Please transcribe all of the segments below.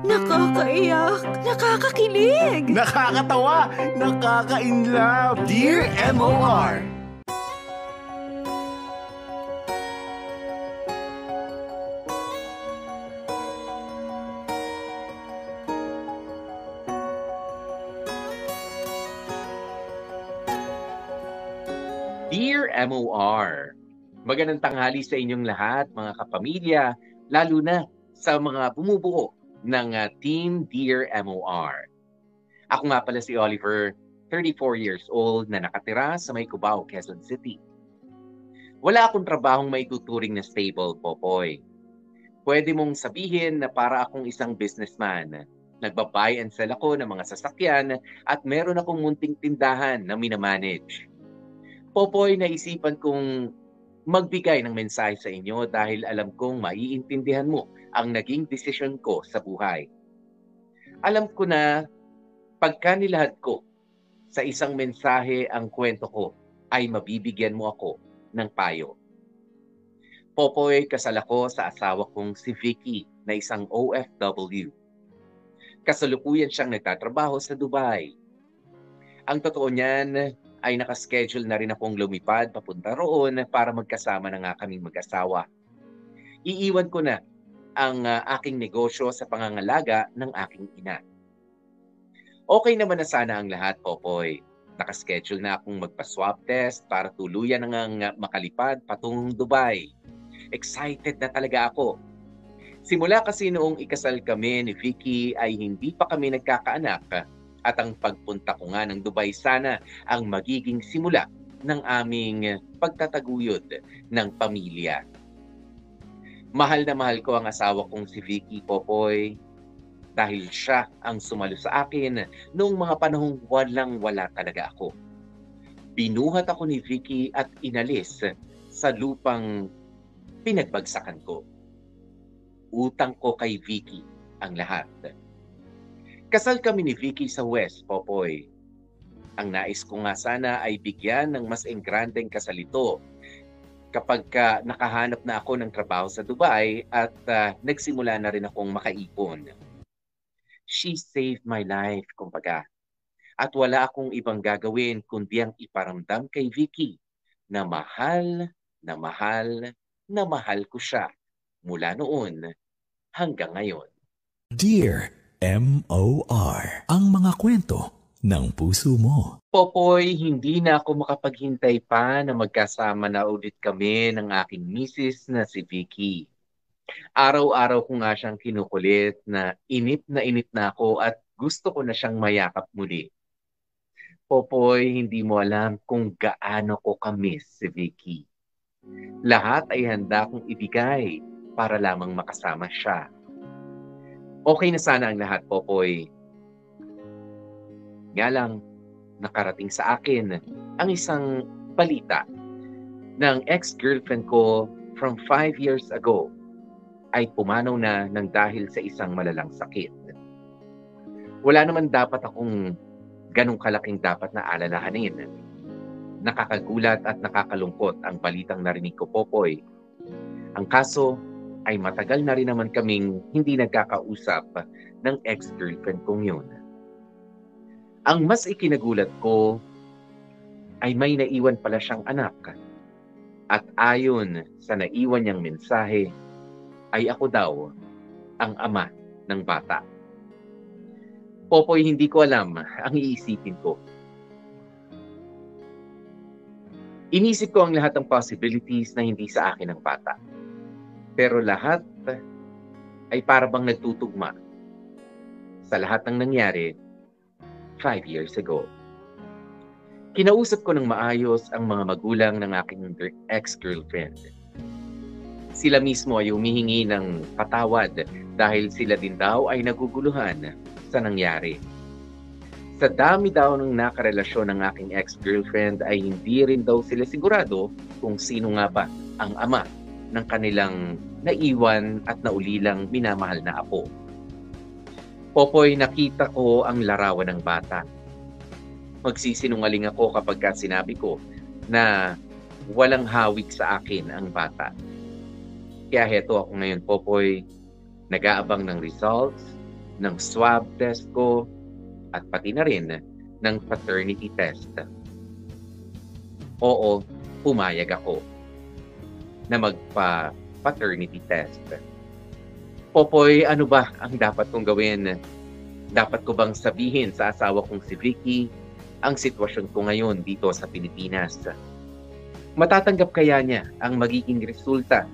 Nakakaiyak, nakakakilig. Nakakatawa, nakaka-inlove. Dear MOR. Dear MOR, magandang tanghali sa inyong lahat, mga kapamilya, lalo na sa mga bumubuo ng uh, Team Dear MOR. Ako nga pala si Oliver, 34 years old na nakatira sa may Cubao, Quezon City. Wala akong trabahong may tuturing na stable, Popoy. Pwede mong sabihin na para akong isang businessman. Nagbabuy and sell ako ng mga sasakyan at meron akong munting tindahan na minamanage Popoy, naisipan kong magbigay ng mensahe sa inyo dahil alam kong maiintindihan mo ang naging desisyon ko sa buhay. Alam ko na pagka nilahad ko sa isang mensahe ang kwento ko ay mabibigyan mo ako ng payo. Popoy, kasal ako sa asawa kong si Vicky na isang OFW. Kasalukuyan siyang nagtatrabaho sa Dubai. Ang totoo niyan, ay nakaschedule na rin akong lumipad papunta roon para magkasama na nga kaming mag-asawa. Iiwan ko na ang uh, aking negosyo sa pangangalaga ng aking ina. Okay naman na sana ang lahat, Popoy. Nakaschedule na akong magpa-swab test para tuluyan nang makalipad patungong Dubai. Excited na talaga ako. Simula kasi noong ikasal kami ni Vicky ay hindi pa kami nagkakaanak at ang pagpunta ko nga ng Dubai sana ang magiging simula ng aming pagtataguyod ng pamilya. Mahal na mahal ko ang asawa kong si Vicky Popoy dahil siya ang sumalo sa akin noong mga panahong walang wala talaga ako. Binuhat ako ni Vicky at inalis sa lupang pinagbagsakan ko. Utang ko kay Vicky ang lahat. Kasal kami ni Vicky sa West, Popoy. Ang nais ko nga sana ay bigyan ng mas engrandeng kasalito kapag ka nakahanap na ako ng trabaho sa Dubai at uh, nagsimula na rin akong makaipon. She saved my life, kumbaga. At wala akong ibang gagawin kundi ang iparamdam kay Vicky na mahal, na mahal, na mahal ko siya mula noon hanggang ngayon. Dear M.O.R. Ang mga kwento ng puso mo. Popoy, hindi na ako makapaghintay pa na magkasama na ulit kami ng aking misis na si Vicky. Araw-araw ko nga siyang kinukulit na inip na inip na ako at gusto ko na siyang mayakap muli. Popoy, hindi mo alam kung gaano ko kamiss si Vicky. Lahat ay handa kong ibigay para lamang makasama siya okay na sana ang lahat, Popoy. Nga lang, nakarating sa akin ang isang balita ng ex-girlfriend ko from five years ago ay pumanaw na ng dahil sa isang malalang sakit. Wala naman dapat akong ganong kalaking dapat na alalahanin. Nakakagulat at nakakalungkot ang balitang narinig ko, Popoy. Ang kaso, ay matagal na rin naman kaming hindi nagkakausap ng ex-girlfriend kong yun. Ang mas ikinagulat ko ay may naiwan pala siyang anak. At ayon sa naiwan niyang mensahe, ay ako daw ang ama ng bata. Popoy, hindi ko alam ang iisipin ko. Inisip ko ang lahat ng possibilities na hindi sa akin ang bata pero lahat ay para bang nagtutugma sa lahat ng nangyari five years ago. Kinausap ko ng maayos ang mga magulang ng aking ex-girlfriend. Sila mismo ay humihingi ng patawad dahil sila din daw ay naguguluhan sa nangyari. Sa dami daw ng nakarelasyon ng aking ex-girlfriend ay hindi rin daw sila sigurado kung sino nga ba ang ama ng kanilang naiwan at naulilang minamahal na apo. Popoy, nakita ko ang larawan ng bata. Magsisinungaling ako kapag sinabi ko na walang hawig sa akin ang bata. Kaya heto ako ngayon, Popoy, nag-aabang ng results ng swab test ko at pati na rin ng paternity test. Oo, pumayag ako na magpa-paternity test. Popoy, ano ba ang dapat kong gawin? Dapat ko bang sabihin sa asawa kong si Vicky ang sitwasyon ko ngayon dito sa Pilipinas? Matatanggap kaya niya ang magiging resulta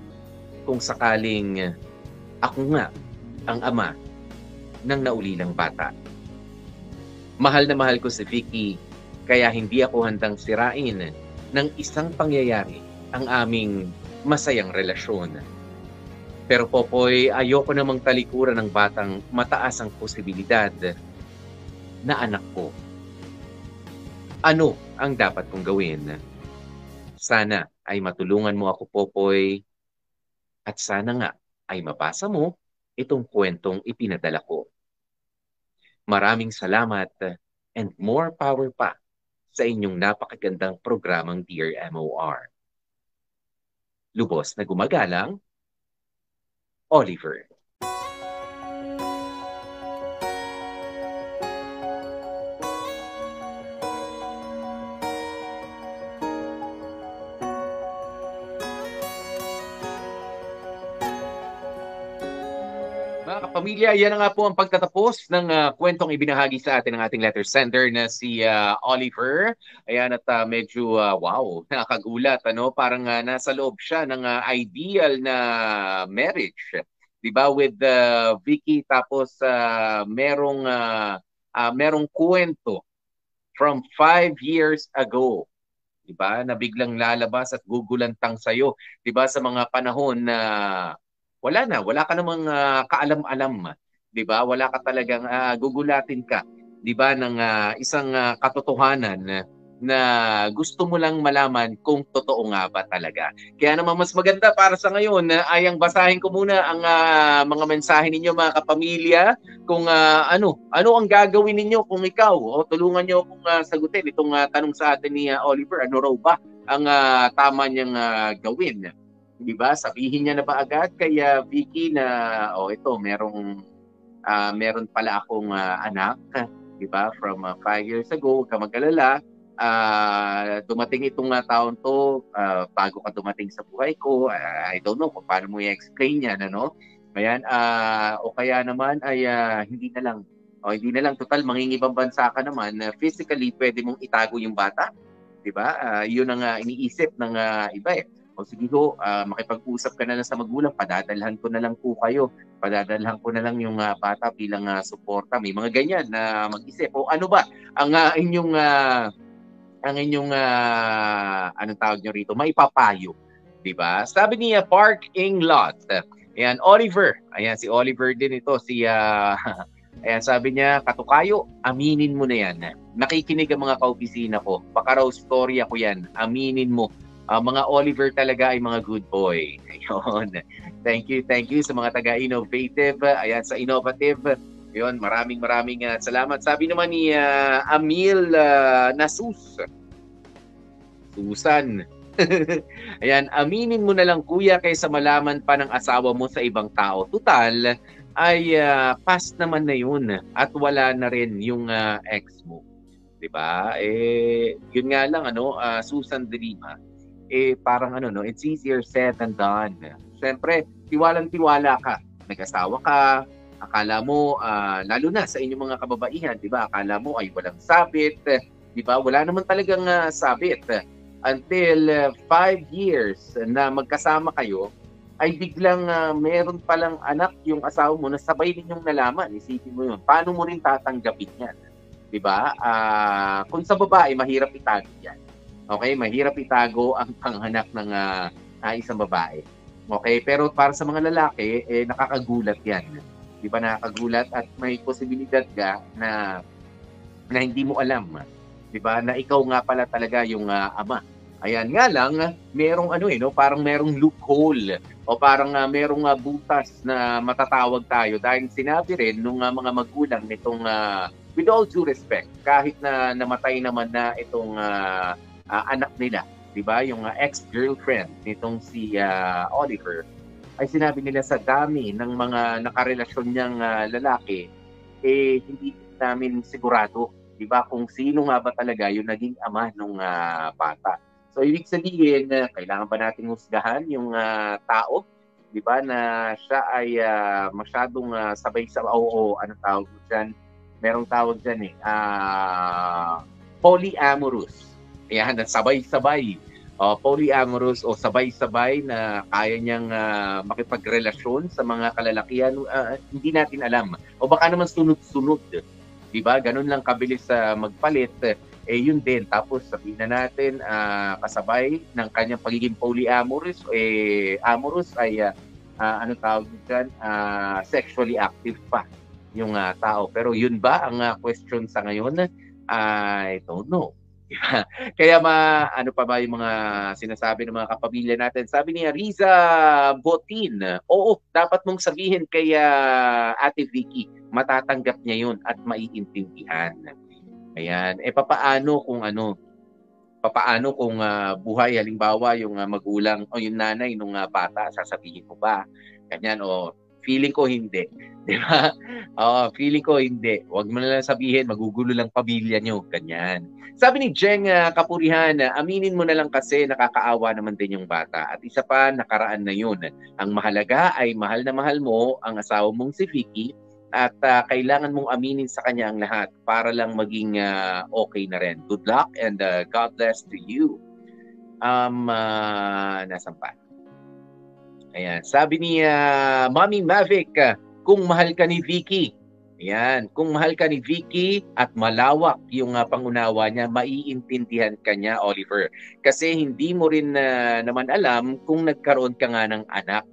kung sakaling ako nga ang ama ng naulilang bata? Mahal na mahal ko si Vicky kaya hindi ako handang sirain ng isang pangyayari ang aming masayang relasyon. Pero Popoy, ayoko namang talikuran ng batang mataas ang posibilidad na anak ko. Ano ang dapat kong gawin? Sana ay matulungan mo ako, Popoy. At sana nga ay mabasa mo itong kwentong ipinadala ko. Maraming salamat and more power pa sa inyong napakagandang programang Dear MOR. Lubos na gumagalang, Oliver. Mga kapamilya, yan nga po ang pagtatapos ng uh, kwentong ibinahagi sa atin ng ating letter sender na si uh, Oliver. Ayan at uh, medyo uh, wow, nakakagulat ano, parang uh, nasa loob siya ng uh, ideal na marriage. 'Di ba with uh, Vicky tapos uh, merong uh, uh, merong kwento from five years ago. 'Di ba? Na biglang lalabas at gugulantang sa iyo, 'di ba sa mga panahon na wala na, wala ka namang uh, kaalam-alam, 'di ba? Wala ka talagang uh, gugulatin ka, 'di ba, ng uh, isang uh, katotohanan na, na gusto mo lang malaman kung totoo nga ba talaga. Kaya naman mas maganda para sa ngayon uh, ay ang basahin ko muna ang uh, mga mensahe ninyo mga kapamilya kung uh, ano, ano ang gagawin ninyo kung ikaw o tulungan niyo akong uh, sagutin itong uh, tanong sa atin ni uh, Oliver, ano raw ba ang uh, tama niyang uh, gawin? 'Di ba? Sabihin niya na ba agad kay Vicky na oh ito merong uh, meron pala akong uh, anak, 'di ba? From uh, five years ago, huwag ka mag-alala. Uh, dumating itong uh, taon to uh, bago ka dumating sa buhay ko. Uh, I don't know kung paano mo i-explain yan, ano? Ayan, uh, o kaya naman ay uh, hindi na lang o hindi na lang total mangingibang bansa ka naman uh, physically pwede mong itago yung bata 'di ba uh, yun ang uh, iniisip ng uh, iba eh o sige ho, uh, makipag-usap ka na lang sa magulang, padadalhan ko na lang po kayo, padadalhan ko na lang yung uh, bata bilang uh, suporta. May mga ganyan na uh, mag-isip. O ano ba ang uh, inyong uh, ang inyong uh, anong tawag niyo rito, maipapayo, 'di ba? Sabi niya parking lot. Ayan, Oliver. Ayan si Oliver din ito si uh, Ayan, sabi niya, katukayo, aminin mo na yan. Nakikinig ang mga kaopisina ko. Baka raw story ako yan. Aminin mo uh, mga Oliver talaga ay mga good boy. Ayun. Thank you, thank you sa mga taga-innovative. Ayan, sa innovative. Ayun, maraming maraming uh, salamat. Sabi naman ni uh, Amil uh, Nasus. Susan. Ayan, aminin mo na lang kuya kaysa malaman pa ng asawa mo sa ibang tao. Total, ay uh, past naman na yun at wala na rin yung uh, ex mo. 'Di ba? Eh yun nga lang ano, uh, Susan Drima eh parang ano no, it's easier said than done. Siyempre, tiwalang-tiwala ka. Nag-asawa ka, akala mo, uh, lalo na sa inyong mga kababaihan, di ba? Akala mo ay walang sabit, di ba? Wala naman talagang uh, sabit. Until uh, five years na magkasama kayo, ay biglang uh, meron palang anak yung asawa mo na sabay ninyong nalaman. Isipin mo yun. Paano mo rin tatanggapin yan? Di ba? Uh, kung sa babae, mahirap itago yan Okay, mahirap itago ang panghanak ng uh, uh, isang babae. Okay, pero para sa mga lalaki, eh, nakakagulat yan. Di ba nakakagulat at may posibilidad ka na na hindi mo alam. Di ba? Na ikaw nga pala talaga yung uh, ama. Ayan nga lang, merong ano eh, no? parang merong loophole o parang uh, merong uh, butas na matatawag tayo dahil sinabi rin nung uh, mga magulang nitong uh, with all due respect, kahit na namatay naman na itong uh, uh, anak nila, 'di ba? Yung uh, ex-girlfriend nitong si uh, Oliver ay sinabi nila sa dami ng mga nakarelasyon niyang uh, lalaki eh hindi namin sigurado, 'di ba, kung sino nga ba talaga yung naging ama ng bata. So ibig sabihin, uh, kailangan ba nating husgahan yung uh, tao, 'di ba, na siya ay uh, masyadong uh, sabay-sabay oo, ano tawag diyan? Merong tawag diyan eh, uh, polyamorous. Ayan, na sabay-sabay. Uh, polyamorous o sabay-sabay na kaya niyang uh, makipagrelasyon sa mga kalalakihan, uh, hindi natin alam. O baka naman sunod-sunod. 'Di ba? Ganun lang kabilis sa uh, magpalit eh yun din. Tapos sabihin na natin, uh, kasabay ng kanyang pagiging polyamorous, eh, amorous ay, uh, uh, ano tawag dyan, uh, sexually active pa yung uh, tao. Pero yun ba ang uh, question sa ngayon? I don't know. Kaya ma, ano pa ba yung mga sinasabi ng mga kapamilya natin? Sabi niya, Riza Botin, oo, dapat mong sabihin kay uh, Ate Vicky, matatanggap niya yun at maiintindihan. Ayan. Eh papaano kung ano? Papaano kung uh, buhay halimbawa yung uh, magulang o yung nanay nung uh, bata sasabihin mo ba? Ganyan o feeling ko hindi. 'Di ba? Oh, feeling ko hindi. Huwag mo na lang sabihin magugulo lang pamilya niyo, ganyan. Sabi ni Jeng uh, Kapurihan, uh, aminin mo na lang kasi nakakaawa naman din yung bata. At isa pa, nakaraan na yun. Ang mahalaga ay mahal na mahal mo ang asawa mong si Vicky at uh, kailangan mong aminin sa kanya ang lahat para lang maging uh, okay na rin. Good luck and uh, God bless to you. Um, uh, nasan pa? Ayan. Sabi ni uh, Mommy Mavic, uh, kung mahal ka ni Vicky, Ayan, kung mahal ka ni Vicky at malawak yung uh, pangunawa niya, maiintindihan ka niya, Oliver. Kasi hindi mo rin uh, naman alam kung nagkaroon ka nga ng anak.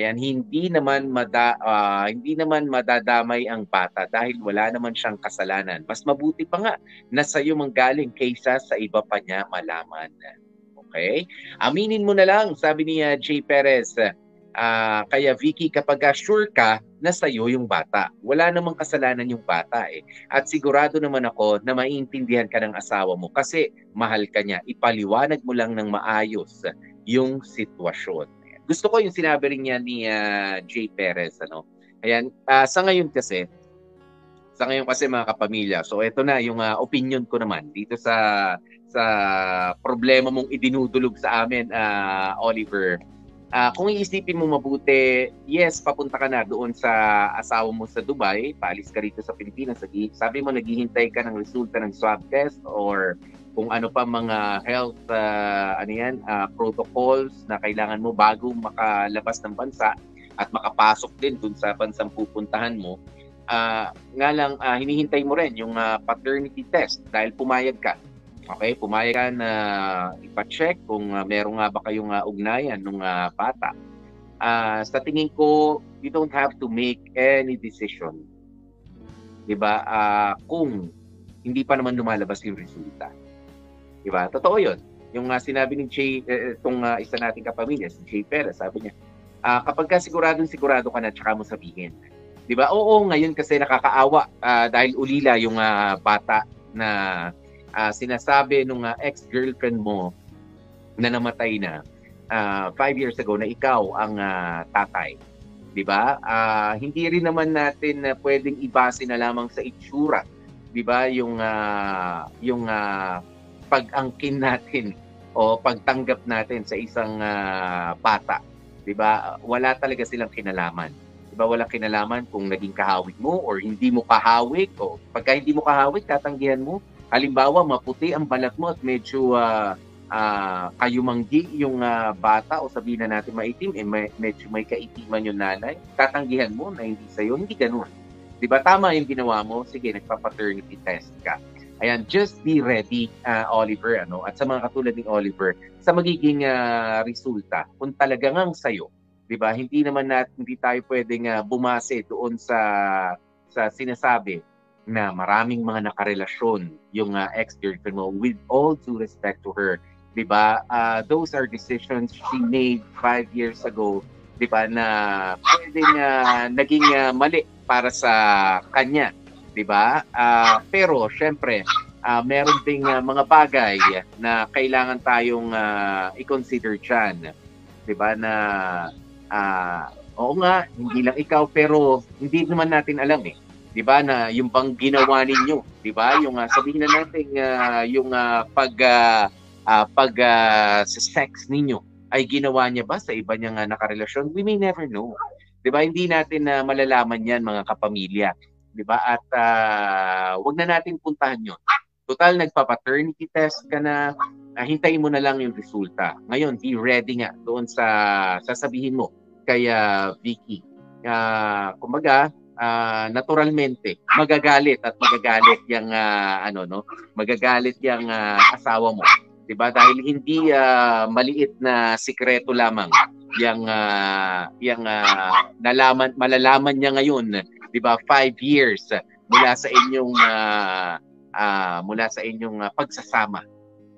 Ayan, hindi naman mada, uh, hindi naman madadamay ang bata dahil wala naman siyang kasalanan. Mas mabuti pa nga na sa iyo manggaling kaysa sa iba pa niya malaman. Okay? Aminin mo na lang, sabi ni uh, Jay Perez, Uh, kaya Vicky, kapag sure ka na sa'yo yung bata, wala namang kasalanan yung bata eh. At sigurado naman ako na maiintindihan ka ng asawa mo kasi mahal ka niya. Ipaliwanag mo lang ng maayos yung sitwasyon. Gusto ko yung sinabi rin niya ni uh, Jay Perez. Ano? Ayan, uh, sa ngayon kasi, sa ngayon kasi mga kapamilya, so ito na yung uh, opinion ko naman dito sa sa problema mong idinudulog sa amin, uh, Oliver uh, kung iisipin mo mabuti, yes, papunta ka na doon sa asawa mo sa Dubai, paalis ka rito sa Pilipinas, sabi mo naghihintay ka ng resulta ng swab test or kung ano pa mga health uh, ano yan, uh, protocols na kailangan mo bago makalabas ng bansa at makapasok din dun sa bansang pupuntahan mo. Uh, nga lang, uh, hinihintay mo rin yung uh, paternity test dahil pumayag ka Okay, pumayag ka na ipa-check kung uh, meron nga ba kayong uh, ugnayan ng uh, bata. Uh, sa tingin ko, you don't have to make any decision. 'Di ba? Uh, kung hindi pa naman lumalabas yung resulta. 'Di ba? Totoo 'yon. Yung uh, sinabi ni Jay, eh, itong uh, isa nating kapamilya, si Jay Perez, sabi niya, uh, kapag ka siguradong sigurado ka na, tsaka mo sabihin. 'Di ba? Oo, ngayon kasi nakakaawa uh, dahil ulila yung uh, bata na uh, sinasabi nung uh, ex-girlfriend mo na namatay na uh, five years ago na ikaw ang uh, tatay. 'Di ba? Uh, hindi rin naman natin uh, pwedeng ibase na lamang sa itsura, 'di ba? Yung uh, yung uh, pag-angkin natin o pagtanggap natin sa isang uh, bata. 'Di ba? Wala talaga silang kinalaman. Ba? Wala kinalaman kung naging kahawig mo or hindi mo kahawig o pagka hindi mo kahawig, tatanggihan mo Halimbawa, maputi ang balat mo at medyo uh, uh, kayumanggi yung uh, bata o sabihin na natin maitim, eh, may, medyo may kaitiman yung nanay, tatanggihan mo na hindi sa'yo. Hindi ganun. Di ba? Tama yung ginawa mo. Sige, nagpa-paternity test ka. Ayan, just be ready, uh, Oliver. Ano? At sa mga katulad ni Oliver, sa magiging uh, resulta, kung talaga ngang sa'yo, di ba? Hindi naman natin, hindi tayo pwedeng uh, bumase doon sa sa sinasabi na maraming mga nakarelasyon yung uh, ex-girlfriend mo with all due respect to her. 'Di ba? Uh, those are decisions she made five years ago, 'di ba, na pwedeng uh, naging uh, mali para sa kanya, 'di ba? Uh, pero syempre, uh, meron ding uh, mga bagay na kailangan tayong uh, i-consider diyan. 'Di ba na uh, oo nga, hindi lang ikaw pero hindi naman natin alam eh 'di ba na yung bang ginawa ninyo, 'di ba? Yung uh, sabihin na natin uh, yung uh, pag uh, pag uh, sa sex ninyo ay ginawa niya ba sa iba niyang uh, nakarelasyon? We may never know. 'Di ba? Hindi natin na uh, malalaman 'yan mga kapamilya, 'di ba? At uh, wag na natin puntahan 'yon. Total nagpa-paternity test ka na, uh, hintayin mo na lang yung resulta. Ngayon, be ready nga doon sa sasabihin mo kay uh, Vicky. Uh, kumbaga, uh, naturalmente magagalit at magagalit yung uh, ano no? Magagalit yung uh, asawa mo. 'di ba? Dahil hindi uh, maliit na sikreto lamang yung uh, yung uh, nalaman malalaman niya ngayon 'di ba? 5 years mula sa inyong uh, uh, mula sa inyong uh, pagsasama.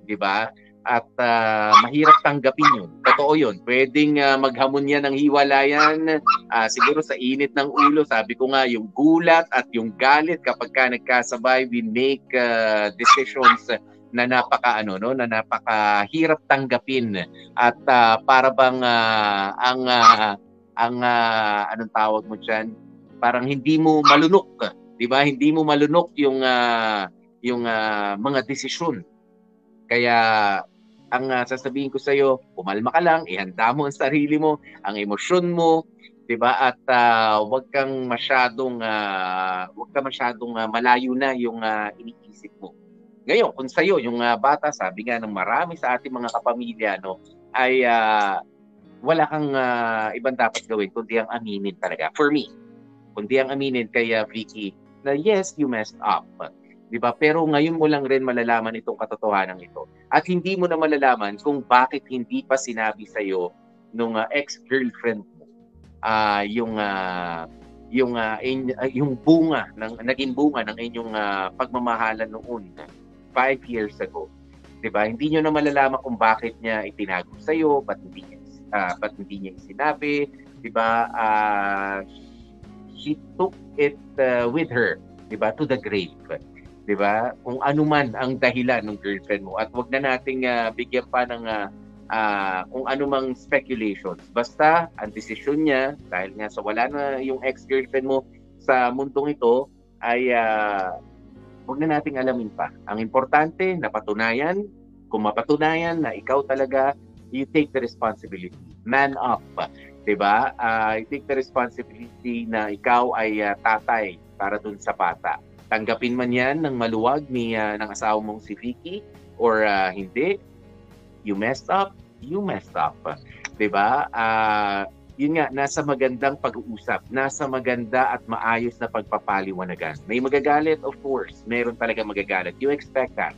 'di ba at uh, mahirap tanggapin yun. Totoo yun. Pwedeng uh, maghamon yan ng hiwalayan. Uh, siguro sa init ng ulo, sabi ko nga, yung gulat at yung galit kapag ka nagkasabay, we make uh, decisions na napaka ano no na napakahirap tanggapin at uh, para bang uh, ang uh, ang uh, anong tawag mo diyan parang hindi mo malunok 'di ba hindi mo malunok yung uh, yung uh, mga desisyon kaya ang uh, sasabihin ko sa iyo, pumalma ka lang, ihanda mo ang sarili mo, ang emosyon mo, 'di ba? At uh, wag kang masyadong uh, wag ka masyadong uh, malayo na yung uh, iniisip mo. Ngayon, kung sa iyo yung uh, bata, sabi nga ng marami sa ating mga kapamilya no, ay uh, wala kang uh, ibang dapat gawin kundi ang aminin talaga. For me, kundi ang aminin kay uh, Vicky na yes, you messed up 'di ba? Pero ngayon mo lang rin malalaman itong katotohanan ito. At hindi mo na malalaman kung bakit hindi pa sinabi sa iyo nung uh, ex-girlfriend mo uh, yung uh, yung uh, in, uh, yung bunga ng naging bunga ng inyong uh, pagmamahalan noon 5 years ago. 'Di ba? Hindi niyo na malalaman kung bakit niya itinago sa iyo, ba't hindi niya uh, ba't hindi niya sinabi, 'di ba? Uh, she took it uh, with her, 'di ba? To the grave. 'Di ba? Kung ano man ang dahilan ng girlfriend mo at wag na nating uh, bigyan pa ng uh, uh, kung ano mang speculations. Basta ang desisyon niya dahil nga sa wala na yung ex-girlfriend mo sa mundong ito ay uh, wag na nating alamin pa. Ang importante napatunayan, kung mapatunayan na ikaw talaga you take the responsibility. Man up. 'di ba? Uh, you take the responsibility na ikaw ay uh, tatay para dun sa bata tanggapin man yan ng maluwag ni uh, ng asawa mong si Vicky or uh, hindi, you messed up, you messed up. 'Di ba? Uh, yun nga, nasa magandang pag-uusap, nasa maganda at maayos na pagpapaliwanagan. May magagalit, of course. Meron talaga magagalit. You expect that.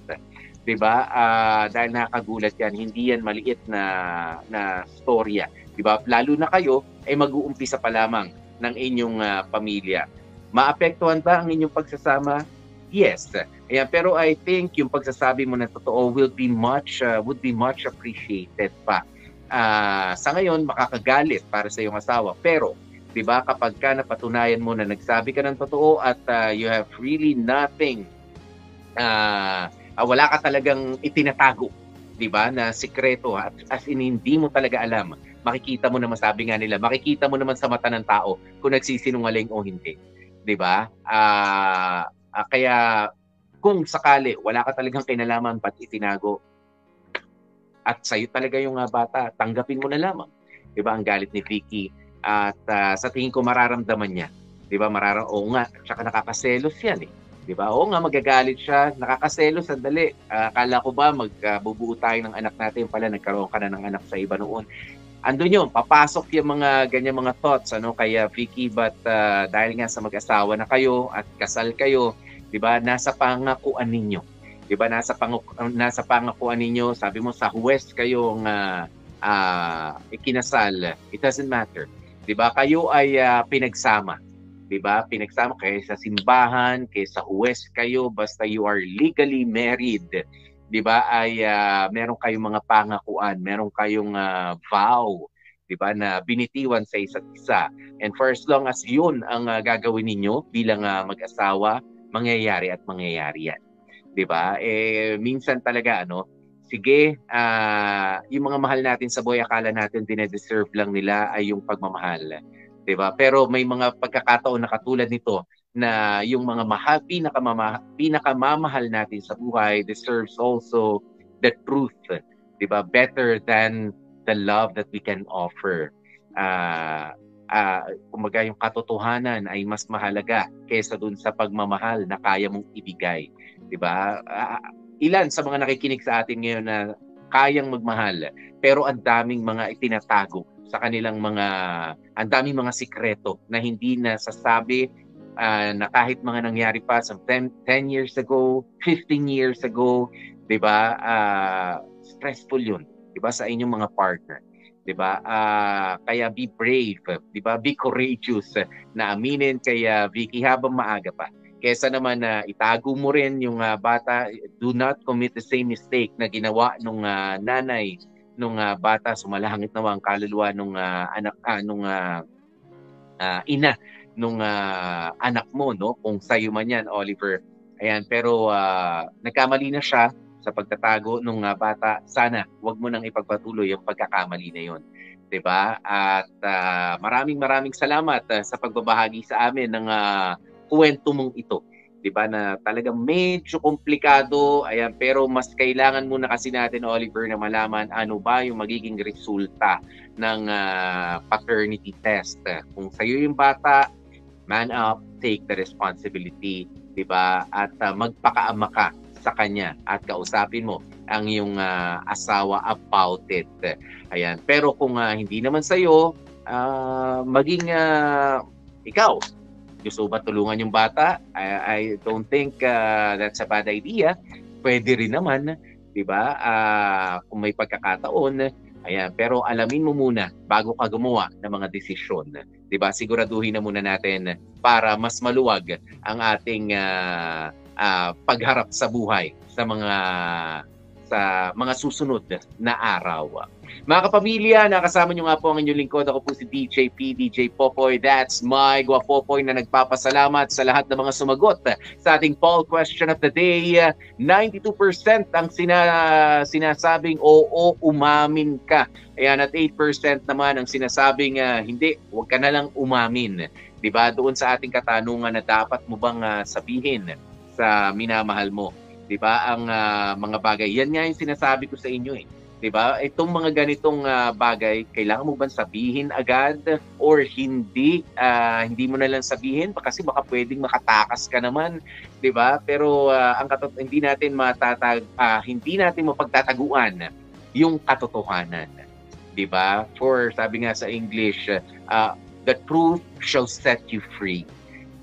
'Di ba? Uh, dahil nakakagulat yan, hindi yan maliit na na storya. 'Di ba? Lalo na kayo ay mag-uumpisa pa lamang ng inyong uh, pamilya. Maapektuhan ba ang inyong pagsasama? Yes. Ayan, pero I think yung pagsasabi mo na totoo will be much uh, would be much appreciated pa. Uh, sa ngayon makakagalit para sa iyong asawa, pero 'di ba kapag ka napatunayan mo na nagsabi ka ng totoo at uh, you have really nothing uh, uh, wala ka talagang itinatago, 'di ba, na sikreto at as in hindi mo talaga alam. Makikita mo naman sabi nga nila, makikita mo naman sa mata ng tao kung nagsisinungaling o hindi. 'Di ba? Ah, uh, uh, kaya kung sakali wala ka talagang kinalaman pat itinago at sa'yo talaga yung uh, bata, tanggapin mo na lamang. 'Di ba? Ang galit ni Vicky at uh, sa tingin ko mararamdaman niya. 'Di ba? Mararam oo nga, tsaka nakakaselos 'yan eh. 'Di ba? Oo nga magagalit siya, nakakaselos sandali. Uh, akala ko ba magbubuo uh, tayo ng anak natin pala nagkaroon ka na ng anak sa iba noon andun yun, papasok yung mga ganyan mga thoughts ano kaya Vicky but uh, dahil nga sa mag-asawa na kayo at kasal kayo, 'di ba? Nasa pangakuan ninyo. 'Di ba? Nasa pang nasa pangakuan ninyo, sabi mo sa huwes kayong uh, uh, ikinasal. It doesn't matter. 'Di ba? Kayo ay uh, pinagsama. 'Di ba? Pinagsama kayo sa simbahan, kay sa kayo basta you are legally married 'di ba, ay uh, meron kayong mga pangakuan, meron kayong uh, vow, 'di ba, na binitiwan sa isa't isa. And for as long as 'yun ang uh, gagawin ninyo bilang uh, mag-asawa, mangyayari at mangyayari 'yan. 'Di ba? Eh minsan talaga ano, sige, uh, yung mga mahal natin sa buhay, akala natin dine-deserve lang nila ay yung pagmamahal. 'Di ba? Pero may mga pagkakataon na katulad nito na yung mga mahal, pinakamama, pinakamamahal natin sa buhay deserves also the truth, 'di ba? Better than the love that we can offer. Uh, uh, kumbaga yung katotohanan ay mas mahalaga kaysa dun sa pagmamahal na kaya mong ibigay. 'Di ba? Uh, ilan sa mga nakikinig sa atin ngayon na kayang magmahal pero ang daming mga itinatago sa kanilang mga ang daming mga sikreto na hindi na sasabi uh, na kahit mga nangyari pa sa 10, 10 years ago, 15 years ago, 'di ba? Uh, stressful 'yun, 'di ba sa inyong mga partner. 'di ba? Uh, kaya be brave, 'di ba? Be courageous na aminin kay uh, Vicky habang maaga pa. Kesa naman na uh, itago mo rin yung uh, bata, do not commit the same mistake na ginawa nung uh, nanay nung uh, bata sumalangit nawa ang kaluluwa nung uh, anak uh, nung uh, uh, ina nung uh, anak mo no? Kung sayo man yan Oliver. Ayan pero uh, nagkamali na siya sa pagtatago nung uh, bata. Sana wag mo nang ipagpatuloy yung pagkakamali na yon 'di ba at uh, maraming maraming salamat uh, sa pagbabahagi sa amin ng uh, kwento mong ito. 'di ba na talagang medyo komplikado. Ayan pero mas kailangan muna kasi natin Oliver na malaman ano ba yung magiging resulta ng uh, paternity test. Kung sa'yo yung bata man up, take the responsibility, 'di ba? At uh, magpakaama ka sa kanya at kausapin mo ang iyong uh, asawa about it. Ayan. Pero kung uh, hindi naman sa iyo, uh, maging uh, ikaw gusto ba tulungan yung bata? I, I don't think uh, that's a bad idea. Pwede rin naman, 'di ba? Uh, kung may pagkakataon, ayan, pero alamin mo muna bago ka gumawa ng mga desisyon 'di ba? Siguraduhin na muna natin para mas maluwag ang ating uh, uh, pagharap sa buhay sa mga sa mga susunod na araw. Mga kapamilya, nakasama nyo nga po ang inyong lingkod. Ako po si DJ P, DJ Popoy. That's my Guapopoy na nagpapasalamat sa lahat ng mga sumagot sa ating poll question of the day. 92% ang sina, sinasabing oo, umamin ka. Ayan, at 8% naman ang sinasabing uh, hindi, huwag ka na lang umamin. 'Di ba? Doon sa ating katanungan na dapat mo bang uh, sabihin sa minamahal mo 'di ba? Ang uh, mga bagay. Yan nga yung sinasabi ko sa inyo eh. 'Di ba? Itong mga ganitong uh, bagay, kailangan mo bang sabihin agad or hindi? Uh, hindi mo na lang sabihin kasi baka pwedeng makatakas ka naman, 'di ba? Pero uh, ang katot hindi natin matatag uh, hindi natin mapagtataguan yung katotohanan. 'Di ba? For sabi nga sa English, uh, the truth shall set you free.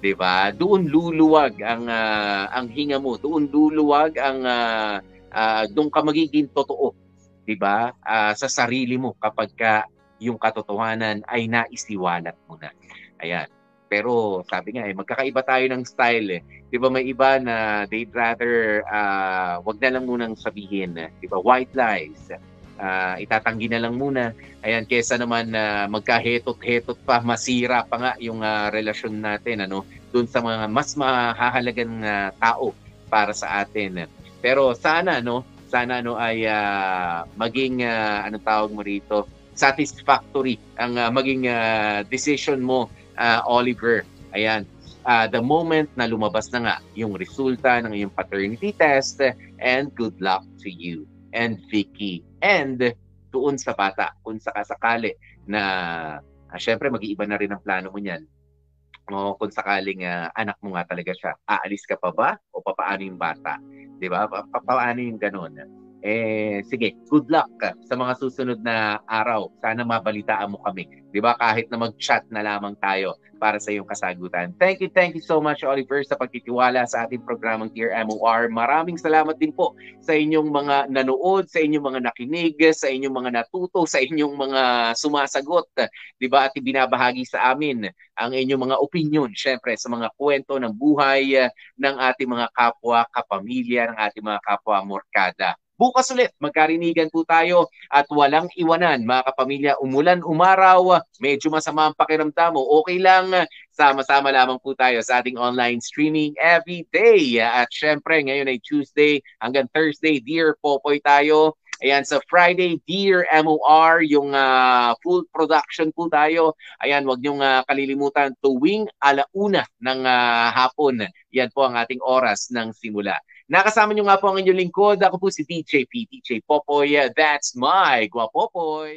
'di ba? Doon luluwag ang uh, ang hinga mo, doon luluwag ang uh, uh, doon ka magiging totoo, 'di ba? Uh, sa sarili mo kapag ka yung katotohanan ay naisiwalat mo na. Ayan. Pero sabi nga eh, magkakaiba tayo ng style eh. 'Di ba may iba na they'd rather uh, wag na lang munang sabihin, 'di ba? White lies uh, itatanggi na lang muna. Ayan, kesa naman na uh, magkahetot-hetot pa, masira pa nga yung uh, relasyon natin ano, doon sa mga mas mahahalagang uh, tao para sa atin. Pero sana no, sana no ay uh, maging uh, ano tawag mo rito, satisfactory ang uh, maging uh, decision mo uh, Oliver. Ayan, uh, the moment na lumabas na nga yung resulta ng iyong paternity test and good luck to you and Vicky and doon sa bata kung sakasakali na uh, syempre mag-iiba na rin ang plano mo niyan. O kung sakaling uh, anak mo nga talaga siya, aalis ka pa ba o papaano yung bata? 'Di ba? Pa- paano yung ganun? Eh sige, good luck sa mga susunod na araw. Sana mabalitaan mo kami. 'Di ba? Kahit na mag-chat na lamang tayo para sa iyong kasagutan. Thank you, thank you so much Oliver sa pagtitiwala sa ating programang Dear MOR. Maraming salamat din po sa inyong mga nanood, sa inyong mga nakinig, sa inyong mga natuto, sa inyong mga sumasagot, 'di ba? At ibinabahagi sa amin ang inyong mga opinion, syempre sa mga kwento ng buhay ng ating mga kapwa kapamilya, ng ating mga kapwa morkada. Bukas ulit, magkarinigan po tayo at walang iwanan. Mga kapamilya, umulan, umaraw, medyo masama ang pakiramdam. Okay lang, sama-sama lamang po tayo sa ating online streaming every day. At syempre, ngayon ay Tuesday hanggang Thursday, Dear Popoy tayo. Ayan, sa Friday, Dear MOR, yung ah, full production po tayo. Ayan, wag niyong ah, kalilimutan tuwing alauna ng ah, hapon. Yan po ang ating oras ng simula. Nakasama niyo nga po ang inyong lingkod. Ako po si DJ P, DJ Popoy. That's my Guapopoy.